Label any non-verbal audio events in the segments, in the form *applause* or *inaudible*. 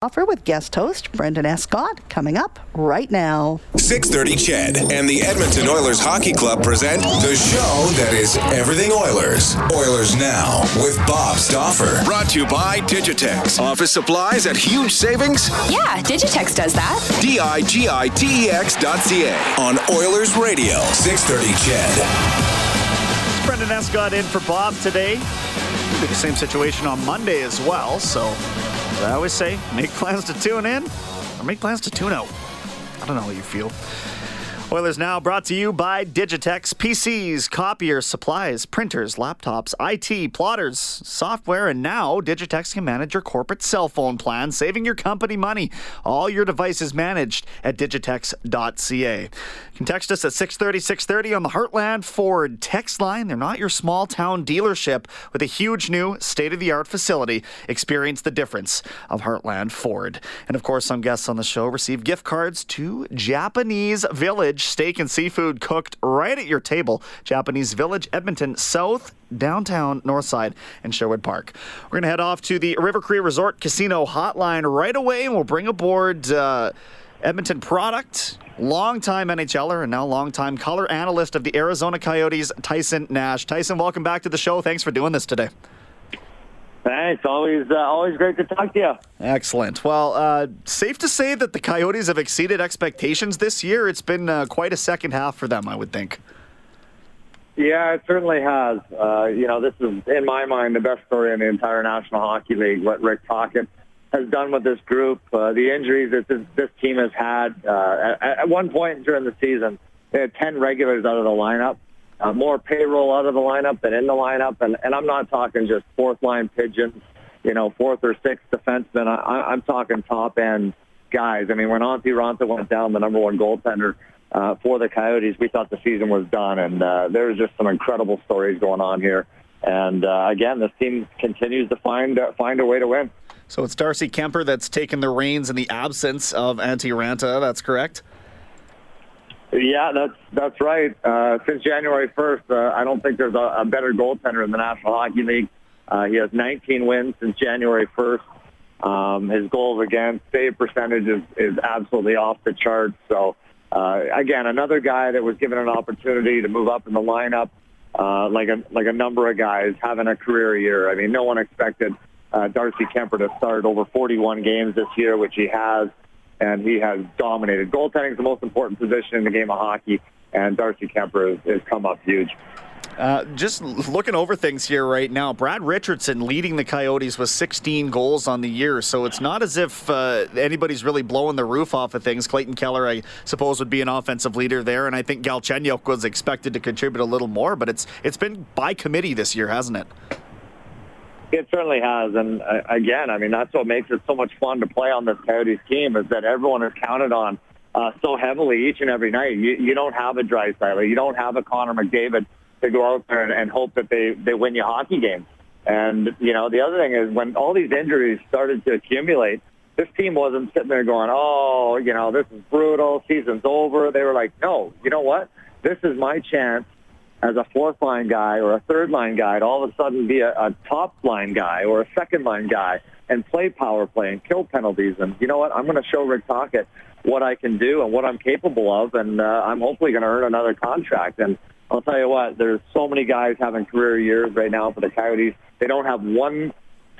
Offer with guest host Brendan Escott coming up right now. 630 CHED and the Edmonton Oilers Hockey Club present the show that is everything Oilers. Oilers Now with Bob Stauffer. Brought to you by Digitex. Office supplies at huge savings? Yeah, Digitex does that. D I G I T E X dot C A. On Oilers Radio, 630 CHED. Brendan Escott in for Bob today. Be the same situation on Monday as well. So, as I always say, make plans to tune in or make plans to tune out. I don't know how you feel. Oilers Now brought to you by Digitex. PCs, copiers, supplies, printers, laptops, IT, plotters, software, and now Digitex can manage your corporate cell phone plan, saving your company money. All your devices managed at digitex.ca. You can text us at 630 630 on the Heartland Ford text line. They're not your small town dealership with a huge new state of the art facility. Experience the difference of Heartland Ford. And of course, some guests on the show receive gift cards to Japanese Village steak and seafood cooked right at your table. Japanese Village, Edmonton South, downtown Northside, and Sherwood Park. We're going to head off to the River Cree Resort Casino hotline right away, and we'll bring aboard uh, Edmonton product, longtime NHLer and now longtime color analyst of the Arizona Coyotes, Tyson Nash. Tyson, welcome back to the show. Thanks for doing this today. Thanks. Always, uh, always great to talk to you. Excellent. Well, uh, safe to say that the Coyotes have exceeded expectations this year. It's been uh, quite a second half for them, I would think. Yeah, it certainly has. Uh, you know, this is, in my mind, the best story in the entire National Hockey League. What Rick Tocchet has done with this group, uh, the injuries that this, this team has had. Uh, at, at one point during the season, they had 10 regulars out of the lineup uh, more payroll out of the lineup than in the lineup. And, and I'm not talking just fourth line pigeons, you know, fourth or sixth defenseman. I, I'm talking top end guys. I mean, when Antti Raanta went down, the number one goaltender uh, for the Coyotes, we thought the season was done. And uh, there's just some incredible stories going on here. And uh, again, this team continues to find uh, find a way to win. So it's Darcy Kuemper that's taken the reins in the absence of Antti Raanta. That's correct. Yeah, that's that's right. Uh, since January 1st, uh, I don't think there's a, a better goaltender in the National Hockey League. Uh, he has 19 wins since January 1st. Um, his goals against save percentage is, is absolutely off the charts. So uh, again, another guy that was given an opportunity to move up in the lineup, uh, like a like a number of guys having a career year. I mean, no one expected uh, Darcy Kuemper to start over 41 games this year, which he has and he has dominated. Goaltending is the most important position in the game of hockey, and Darcy Kuemper has, has come up huge. Uh, just looking over things here right now, Brad Richardson leading the Coyotes with 16 goals on the year. So it's not as if uh, anybody's really blowing the roof off of things. Clayton Keller, I suppose, would be an offensive leader there, and I think Galchenyuk was expected to contribute a little more. But it's it's been by committee this year, hasn't it? It certainly has, and uh, again, I mean that's what makes it so much fun to play on this Coyotes team is that everyone is counted on uh, so heavily each and every night. You, you don't have a Draisaitl, you don't have a Connor McDavid to go out there and, and hope that they they win you hockey games. And you know the other thing is when all these injuries started to accumulate, this team wasn't sitting there going, "Oh, you know this is brutal, season's over." They were like, "No, you know what? This is my chance as a fourth line guy or a third line guy to all of a sudden be a, a top line guy or a second line guy and play power play and kill penalties. And you know what? I'm going to show Rick Tocchet what I can do and what I'm capable of, and uh, I'm hopefully going to earn another contract. And I'll tell you what, there's so many guys having career years right now for the Coyotes. They don't have one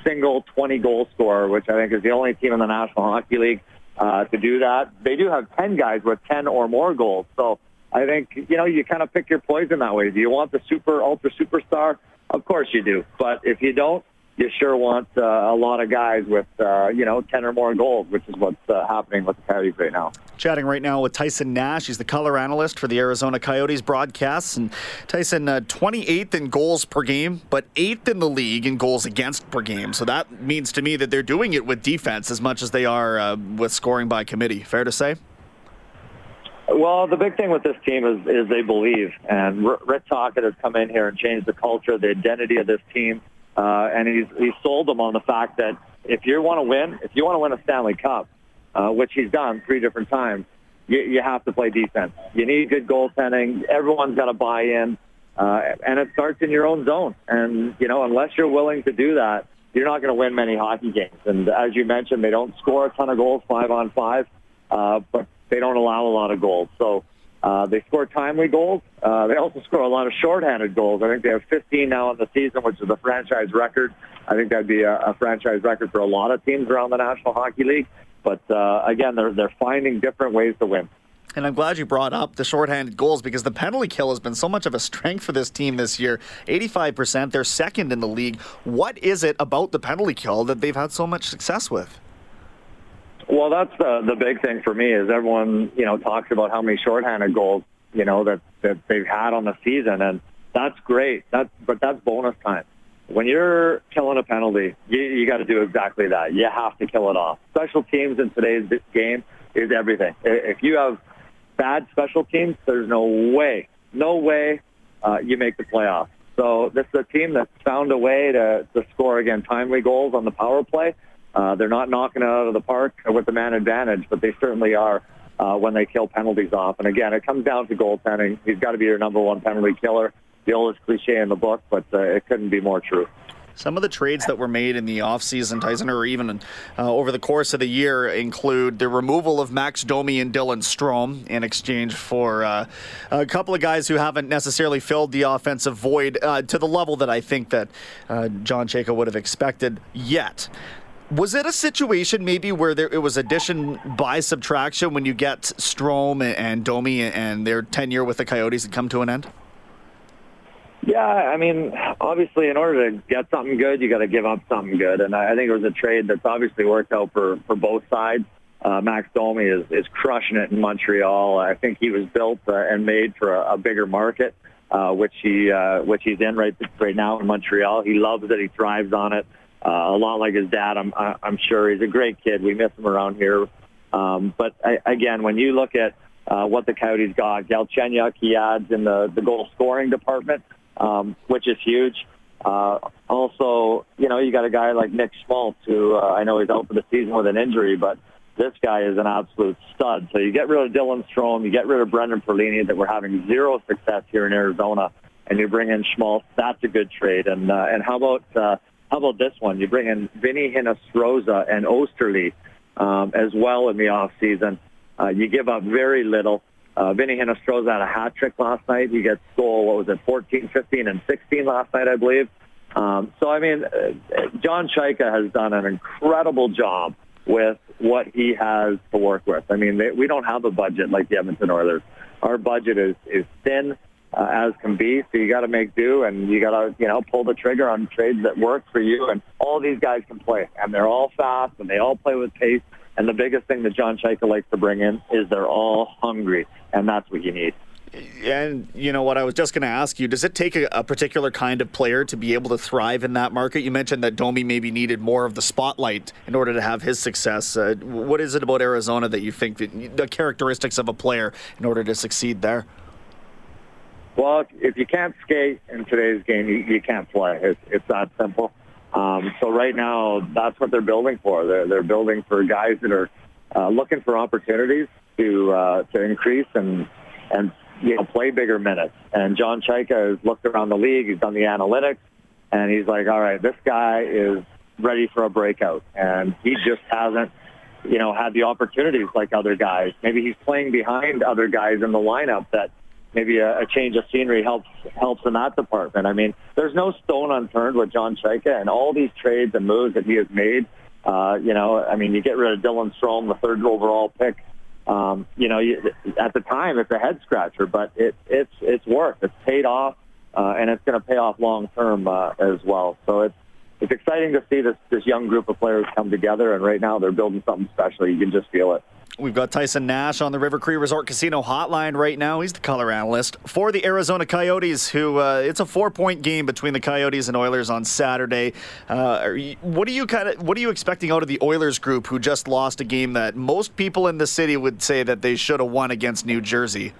single 20 goal scorer, which I think is the only team in the National Hockey League uh, to do that. They do have 10 guys with 10 or more goals. So I think, you know, you kind of pick your poison that way. Do you want the super, ultra superstar? Of course you do. But if you don't, you sure want uh, a lot of guys with, uh, you know, 10 or more goals, which is what's uh, happening with the Coyotes right now. Chatting right now with Tyson Nash. He's the color analyst for the Arizona Coyotes broadcasts. And Tyson, uh, 28th in goals per game, but 8th in the league in goals against per game. So that means to me that they're doing it with defense as much as they are uh, with scoring by committee. Fair to say? Well, the big thing with this team is is they believe, and Rick Tocchet has come in here and changed the culture, the identity of this team. Uh, and he's he's sold them on the fact that if you want to win, if you want to win a Stanley Cup, uh, which he's done three different times, you, you have to play defense. You need good goaltending. Everyone's got to buy in, uh, and it starts in your own zone. And you know, unless you're willing to do that, you're not going to win many hockey games. And as you mentioned, they don't score a ton of goals five on five, uh, but they don't allow a lot of goals. So uh, they score timely goals. Uh, they also score a lot of shorthanded goals. I think they have 15 now in the season, which is a franchise record. I think that'd be a, a franchise record for a lot of teams around the National Hockey League. But uh, again, they're they're finding different ways to win. And I'm glad you brought up the shorthanded goals because the penalty kill has been so much of a strength for this team this year. 85%, they're second in the league. What is it about the penalty kill that they've had so much success with? Well, that's the the big thing for me is everyone you know talks about how many shorthanded goals you know that that they've had on the season, and that's great. That's but that's bonus time. When you're killing a penalty, you, you got to do exactly that. You have to kill it off. Special teams in today's game is everything. If you have bad special teams, there's no way, no way uh, you make the playoffs. So this is a team that's found a way to, to score again timely goals on the power play uh, they're not knocking it out of the park with the man advantage, but they certainly are uh, when they kill penalties off. And again, it comes down to goaltending. He's got to be your number one penalty killer. The oldest cliche in the book, but uh, it couldn't be more true. Some of the trades that were made in the offseason, Tyson, or even uh, over the course of the year, include the removal of Max Domi and Dylan Strome in exchange for uh, a couple of guys who haven't necessarily filled the offensive void uh, to the level that I think that uh, John Chayka would have expected yet. Was it a situation maybe where there it was addition by subtraction when you get Strome and Domi and their tenure with the Coyotes had come to an end? Yeah, I mean, obviously, in order to get something good, you got to give up something good, and I think it was a trade that's obviously worked out for for both sides. Uh, Max Domi is is crushing it in Montreal. I think he was built uh, and made for a, a bigger market, uh, which he uh, which he's in right right now in Montreal. He loves it. He thrives on it uh, a lot like his dad. I'm I'm sure he's a great kid. We miss him around here. Um, but I, again, when you look at uh, what the Coyotes got, Galchenyuk he adds in the the goal scoring department, um, which is huge. Uh, also, you know, you got a guy like Nick Schmaltz, who uh, I know he's out for the season with an injury, but this guy is an absolute stud. So you get rid of Dylan Strome, you get rid of Brendan Perlini, that we're having zero success here in Arizona, and you bring in Schmaltz. That's a good trade. And uh, and how about uh, how about this one? You bring in Vinny Hinostroza and Oesterle um, as well in the off season. Uh, you give up very little. Uh, Vinny Hinostroza had a hat trick last night. He gets goal, what was it, 14, 15, and 16 last night, I believe. Um, so, I mean, uh, John Chayka has done an incredible job with what he has to work with. I mean, they, we don't have a budget like the Edmonton Oilers. Our budget is, is thin be. So you got to make do, and you got to you know pull the trigger on trades that work for you. And all these guys can play, and they're all fast, and they all play with pace. And the biggest thing that John Chayka likes to bring in is they're all hungry, and that's what you need. And you know what I was just going to ask you: Does it take a, a, particular kind of player to be able to thrive in that market? You mentioned that Domi maybe needed more of the spotlight in order to have his success. Uh, what is it about Arizona that you think that the characteristics of a player in order to succeed there? Well, if you can't skate in today's game, you, you can't play. It's, it's that simple. Um, so right now, that's what they're building for. They're, they're building for guys that are uh, looking for opportunities to uh, to increase and and you know play bigger minutes. And John Chayka has looked around the league. He's done the analytics, and he's like, all right, this guy is ready for a breakout, and he just hasn't you know had the opportunities like other guys. Maybe he's playing behind other guys in the lineup that maybe a, a change of scenery helps helps in that department. I mean, there's no stone unturned with John Chayka and all these trades and moves that he has made. Uh, you know, I mean, you get rid of Dylan Strome, the third overall pick. Um, you know, you, at the time, it's a head scratcher, but it, it's it's worked. It's paid off, uh, and it's going to pay off long term uh, as well. So it's it's exciting to see this this young group of players come together, and right now they're building something special. You can just feel it. We've got Tyson Nash on the River Cree Resort Casino hotline right now. He's the color analyst for the Arizona Coyotes. Who uh, it's a four-point game between the Coyotes and Oilers on Saturday. Uh, you, what are you kind of what are you expecting out of the Oilers group, who just lost a game that most people in the city would say that they should have won against New Jersey?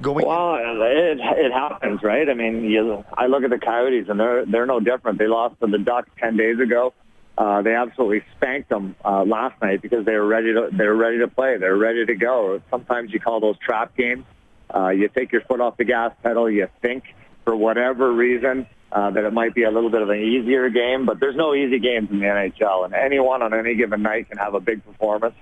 Going well, it it happens, right? I mean, you, I look at the Coyotes, and they're they're no different. They lost to the Ducks ten days ago. Uh, they absolutely spanked them uh, last night because they were ready to they were ready to play. They're ready to go. Sometimes you call those trap games. Uh, you take your foot off the gas pedal. You think for whatever reason uh, that it might be a little bit of an easier game, but there's no easy games in the NHL, and anyone on any given night can have a big performance.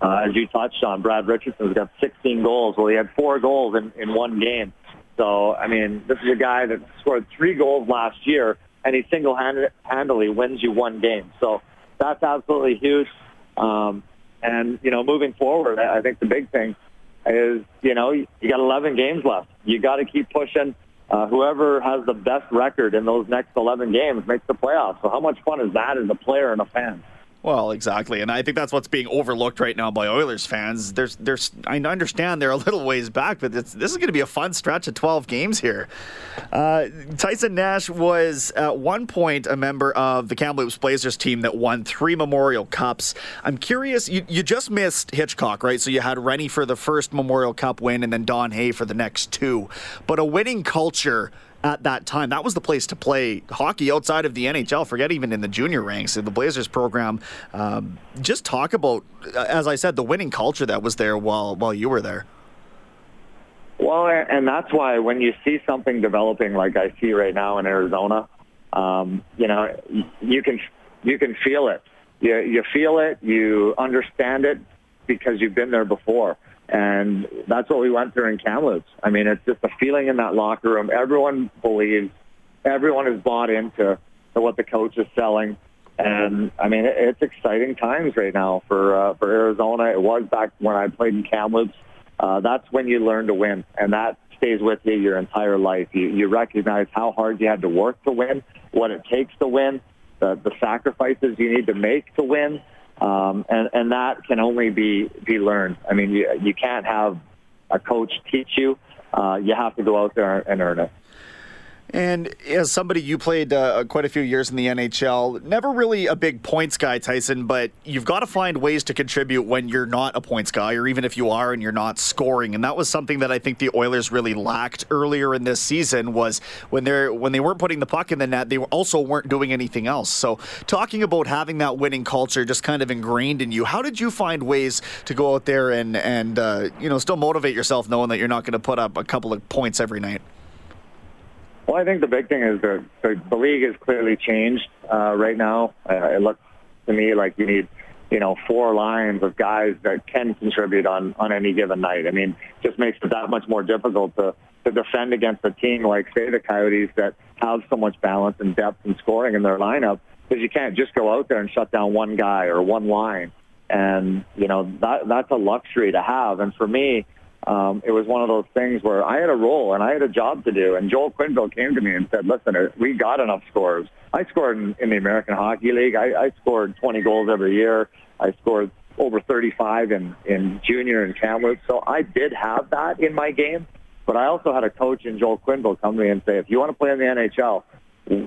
Uh, as you touched on, Brad Richardson's got 16 goals. Well, he had four goals in, in one game. So, I mean, this is a guy that scored three goals last year, and he single-handedly wins you one game. So that's absolutely huge. Um, and, you know, moving forward, I think the big thing is, you know, you got 11 games left. You got to keep pushing. Uh, whoever has the best record in those next 11 games makes the playoffs. So how much fun is that as a player and a fan? Well, exactly, and I think that's what's being overlooked right now by Oilers fans. There's, there's, I understand they're a little ways back, but this is going to be a fun stretch of 12 games here. Uh, Tyson Nash was at one point a member of the Kamloops Blazers team that won three Memorial Cups. I'm curious, you, you just missed Hitchcock, right? So you had Renney for the first Memorial Cup win, and then Don Hay for the next two. But a winning culture at that time. That was the place to play hockey outside of the NHL. Forget even in the junior ranks. In the Blazers program, um, just talk about, uh, as I said, the winning culture that was there while while you were there. Well, and that's why when you see something developing like I see right now in Arizona, um, you know, you can you can feel it. You you feel it. You understand it because you've been there before. And that's what we went through in Kamloops. I mean, it's just a feeling in that locker room. Everyone believes, everyone is bought into to what the coach is selling. And I mean, it's exciting times right now for uh, for Arizona. It was back when I played in Kamloops. Uh, that's when you learn to win, and that stays with you your entire life. You, you recognize how hard you had to work to win, what it takes to win, the, the sacrifices you need to make to win, um, and, and that can only be, be learned. I mean, you, you can't have a coach teach you. Uh, you have to go out there and earn it. And as somebody, you played uh, quite a few years in the NHL. Never really a big points guy, Tyson, but you've got to find ways to contribute when you're not a points guy, or even if you are and you're not scoring. And that was something that I think the Oilers really lacked earlier in this season. Was when they're when they weren't putting the puck in the net, they also weren't doing anything else. So talking about having that winning culture just kind of ingrained in you, how did you find ways to go out there and and uh, you know still motivate yourself, knowing that you're not going to put up a couple of points every night? Well, I think the big thing is the the, the league has clearly changed uh, right now. Uh, it looks to me like you need you know four lines of guys that can contribute on on any given night. I mean, just makes it that much more difficult to to defend against a team like say the Coyotes that have so much balance and depth and scoring in their lineup because you can't just go out there and shut down one guy or one line. And you know that that's a luxury to have. And for me, um, it was one of those things where I had a role and I had a job to do. And Joel Quenneville came to me and said, listen, uh, we got enough scores. I scored in, in the American Hockey League. I, I scored 20 goals every year. I scored over 35 in, in junior and Kamloops. So I did have that in my game. But I also had a coach in Joel Quenneville come to me and say, if you want to play in the NHL,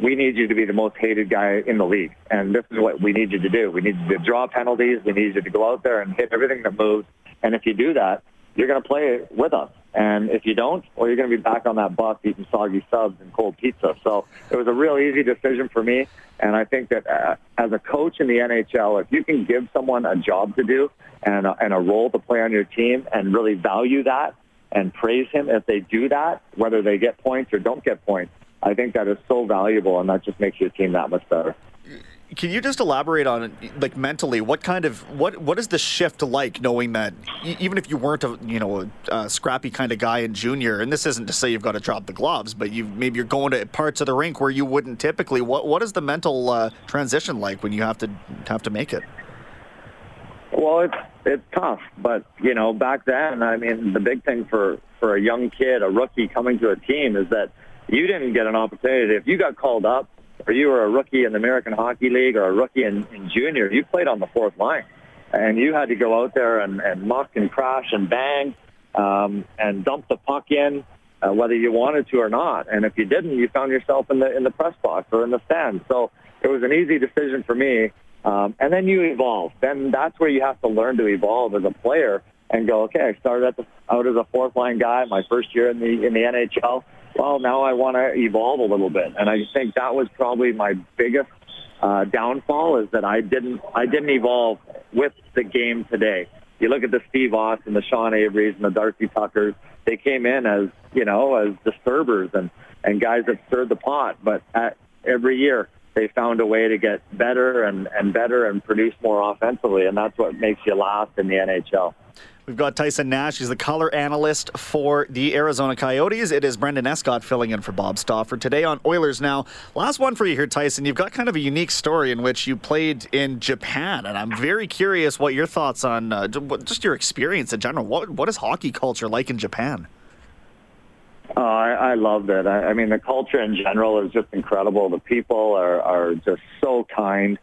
we need you to be the most hated guy in the league. And this is what we need you to do. We need you to draw penalties. We need you to go out there and hit everything that moves. And if you do that, you're going to play with us. And if you don't, well, you're going to be back on that bus eating soggy subs and cold pizza. So it was a real easy decision for me. And I think that uh, as a coach in the NHL, if you can give someone a job to do and a, and a role to play on your team and really value that and praise him if they do that, whether they get points or don't get points, I think that is so valuable and that just makes your team that much better. Can you just elaborate on like mentally what kind of what what is the shift like knowing that even if you weren't a you know a, scrappy kind of guy in junior and this isn't to say you've got to drop the gloves but you maybe you're going to parts of the rink where you wouldn't typically what what is the mental uh, transition like when you have to have to make it? Well, it's it's tough, but you know back then I mean the big thing for for a young kid a rookie coming to a team is that you didn't get an opportunity if you got called up or you were a rookie in the American Hockey League or a rookie in, in junior, you played on the fourth line. And you had to go out there and, and muck and crash and bang um, and dump the puck in, uh, whether you wanted to or not. And if you didn't, you found yourself in the in the press box or in the stand. So it was an easy decision for me. Um, and then you evolve. Then that's where you have to learn to evolve as a player and go, okay, I started at the, out as a fourth line guy my first year in the in the NHL. Well, now I want to evolve a little bit, and I think that was probably my biggest uh, downfall is that I didn't I didn't evolve with the game today. You look at the Steve Austin, the Sean Avery's, and the Darcy Tuckers. They came in as you know as disturbers and and guys that stirred the pot, but at, every year they found a way to get better and, and better and produce more offensively, and that's what makes you last in the NHL. We've got Tyson Nash. He's the color analyst for the Arizona Coyotes. It is Brendan Escott filling in for Bob Stauffer today on Oilers Now. Last one for you here, Tyson. You've got kind of a unique story in which you played in Japan, and I'm very curious what your thoughts on uh, just your experience in general. What what is hockey culture like in Japan? Oh, I, I loved it. I, I mean, the culture in general is just incredible. The people are, are just so kind.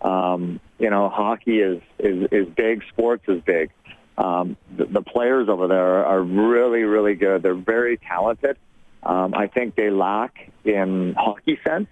Um, you know, hockey is, is, is big. Sports is big. Um, the, the players over there are really, really good. They're very talented. Um, I think they lack in hockey sense.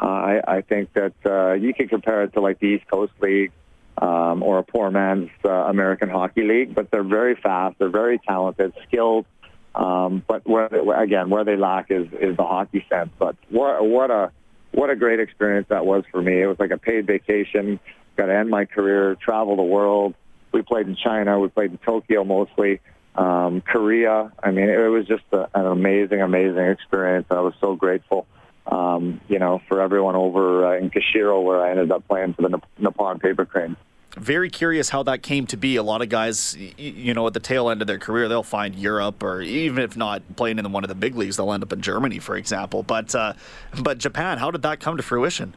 Uh, I, I think that uh, you can compare it to like the East Coast League um, or a poor man's uh, American Hockey League, but they're very fast. They're very talented, skilled. Um, but where they, again, where they lack is is the hockey sense. But what what a what a great experience that was for me. It was like a paid vacation. Got to end my career, travel the world. We played in China. We played in Tokyo mostly. Um, Korea. I mean, it was just a, an amazing, amazing experience. I was so grateful, um, you know, for everyone over uh, in Kushiro where I ended up playing for the Nippon Paper Cranes very curious how that came to be. A lot of guys, you know, at the tail end of their career, they'll find Europe, or even if not playing in one of the big leagues, they'll end up in Germany, for example. But uh, but Japan, how did that come to fruition?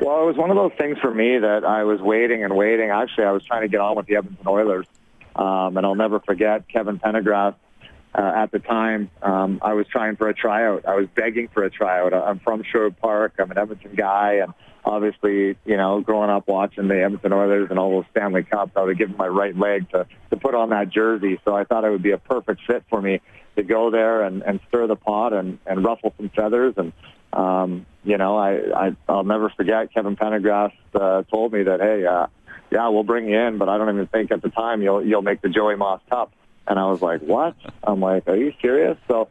Well, it was one of those things for me that I was waiting and waiting. Actually, I was trying to get on with the Edmonton Oilers, um, and I'll never forget Kevin Prendergast. Uh, at the time, um, I was trying for a tryout. I was begging for a tryout. I'm from Sherwood Park. I'm an Edmonton guy, and obviously, you know, growing up watching the Edmonton Oilers and all those Stanley Cups, I would have given my right leg to, to put on that jersey. So I thought it would be a perfect fit for me to go there and, and stir the pot and, and ruffle some feathers. And, um, you know, I, I, I'll never forget Kevin Prendergast uh, told me that, hey, uh, yeah, we'll bring you in, but I don't even think at the time you'll, you'll make the Joey Moss Cup. And I was like, what? I'm like, are you serious? So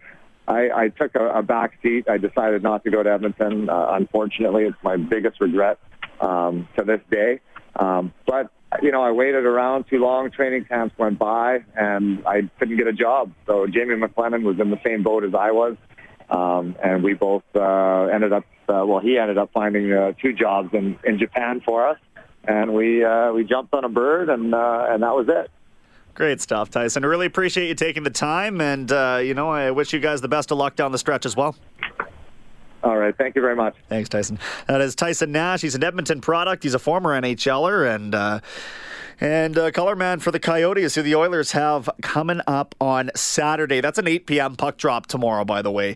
I, I took a, a back seat. I decided not to go to Edmonton. Uh, unfortunately, it's my biggest regret um, to this day. Um, but you know, I waited around too long. Training camps went by, and I couldn't get a job. So Jamie McLennan was in the same boat as I was, um, and we both uh, ended up. Uh, well, he ended up finding uh, two jobs in in Japan for us, and we uh, we jumped on a bird, and uh, and that was it. Great stuff, Tyson. I really appreciate you taking the time, and uh, you know, I wish you guys the best of luck down the stretch as well. All right. Thank you very much. Thanks, Tyson. That is Tyson Nash. He's an Edmonton product. He's a former NHLer and. Uh, and uh, color man for the Coyotes, who the Oilers have coming up on Saturday. That's an 8 p.m. puck drop tomorrow, by the way.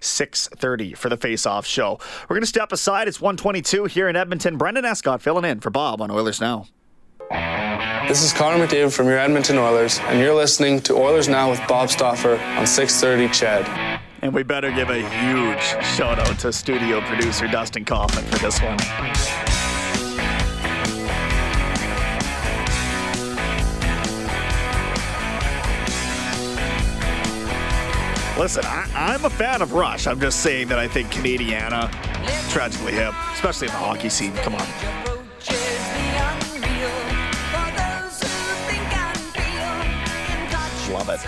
6.30 for the face-off show. We're going to step aside. It's 122 here in Edmonton. Brendan Escott filling in for Bob on Oilers Now. This is Connor McDavid from your Edmonton Oilers, and you're listening to Oilers Now with Bob Stauffer on 630 CHED. And we better give a huge shout out to studio producer Dustin Kaufman for this one. Listen, I, I'm a fan of Rush. I'm just saying that I think Canadiana, tragically hip, especially in the hockey scene. Come on. Love it.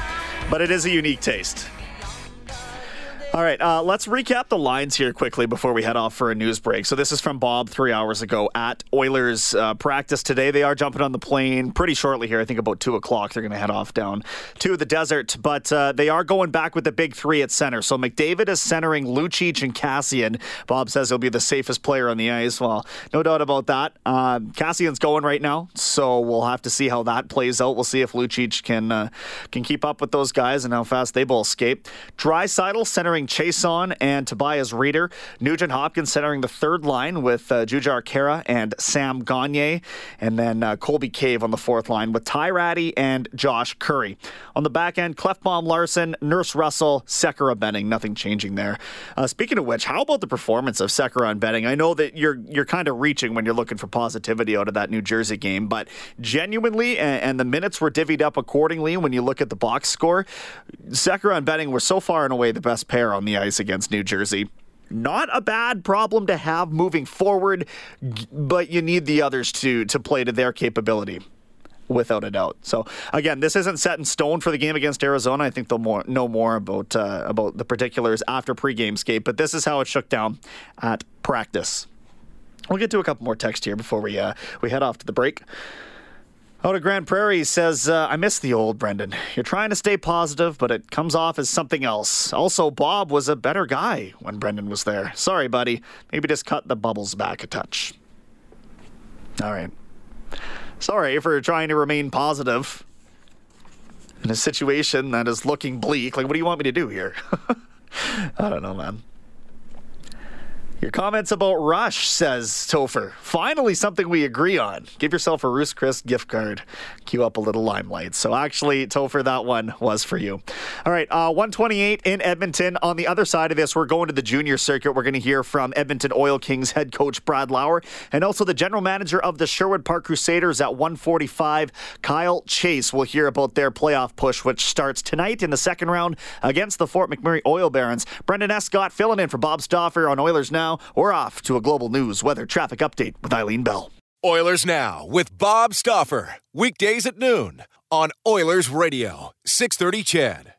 But it is a unique taste. All right, uh, let's recap the lines here quickly before we head off for a news break. So this is from Bob three hours ago at Oilers uh, practice today. They are jumping on the plane pretty shortly here. I think about two o'clock. They're going to head off down to the desert, but uh, they are going back with the big three at center. So McDavid is centering Lucic and Kassian. Bob says he'll be the safest player on the ice. Well, no doubt about that. Um, Kassian's going right now, so we'll have to see how that plays out. We'll see if Lucic can uh, can keep up with those guys and how fast they both escape. Draisaitl centering Chiasson and Tobias Rieder. Nugent Hopkins centering the third line with uh, Jujhar Khaira and Sam Gagne. And then uh, Colby Cave on the fourth line with Ty Rattie and Josh Currie. On the back end, Klefbom Larsson, Nurse Russell, Sekera Benning. Nothing changing there. Uh, speaking of which, how about the performance of Sekera and Benning? I know that you're you're kind of reaching when you're looking for positivity out of that New Jersey game, but genuinely, and, and the minutes were divvied up accordingly when you look at the box score. Sekera and Benning were so far and away the best pair on the ice against New Jersey. Not a bad problem to have moving forward, but you need the others to to play to their capability without a doubt. So again, this isn't set in stone for the game against Arizona. I think they'll more, know more about uh, about the particulars after pregame skate. But this is how it shook down at practice. We'll get to a couple more text here before we uh, we head off to the break. Out of Grande Prairie says, uh, I miss the old Brendan. You're trying to stay positive, but it comes off as something else. Also, Bob was a better guy when Brendan was there. Sorry, buddy. Maybe just cut the bubbles back a touch. All right. Sorry for trying to remain positive in a situation that is looking bleak. Like, what do you want me to do here? *laughs* I don't know, man. Your comments about Rush, says Topher. Finally, something we agree on. Give yourself a Ruth's Chris gift card. Cue up a little limelight. So, actually, Topher, that one was for you. All right, uh, 128 in Edmonton. On the other side of this, we're going to the junior circuit. We're going to hear from Edmonton Oil Kings head coach Brad Lauer and also the general manager of the Sherwood Park Crusaders at 145, Kyle Chase. We'll hear about their playoff push, which starts tonight in the second round against the Fort McMurray Oil Barons. Brendan Escott filling in for Bob Stauffer on Oilers Now. We're off to a global news weather traffic update with Eileen Bell. Oilers Now with Bob Stauffer. Weekdays at noon on Oilers Radio, 630 CHED.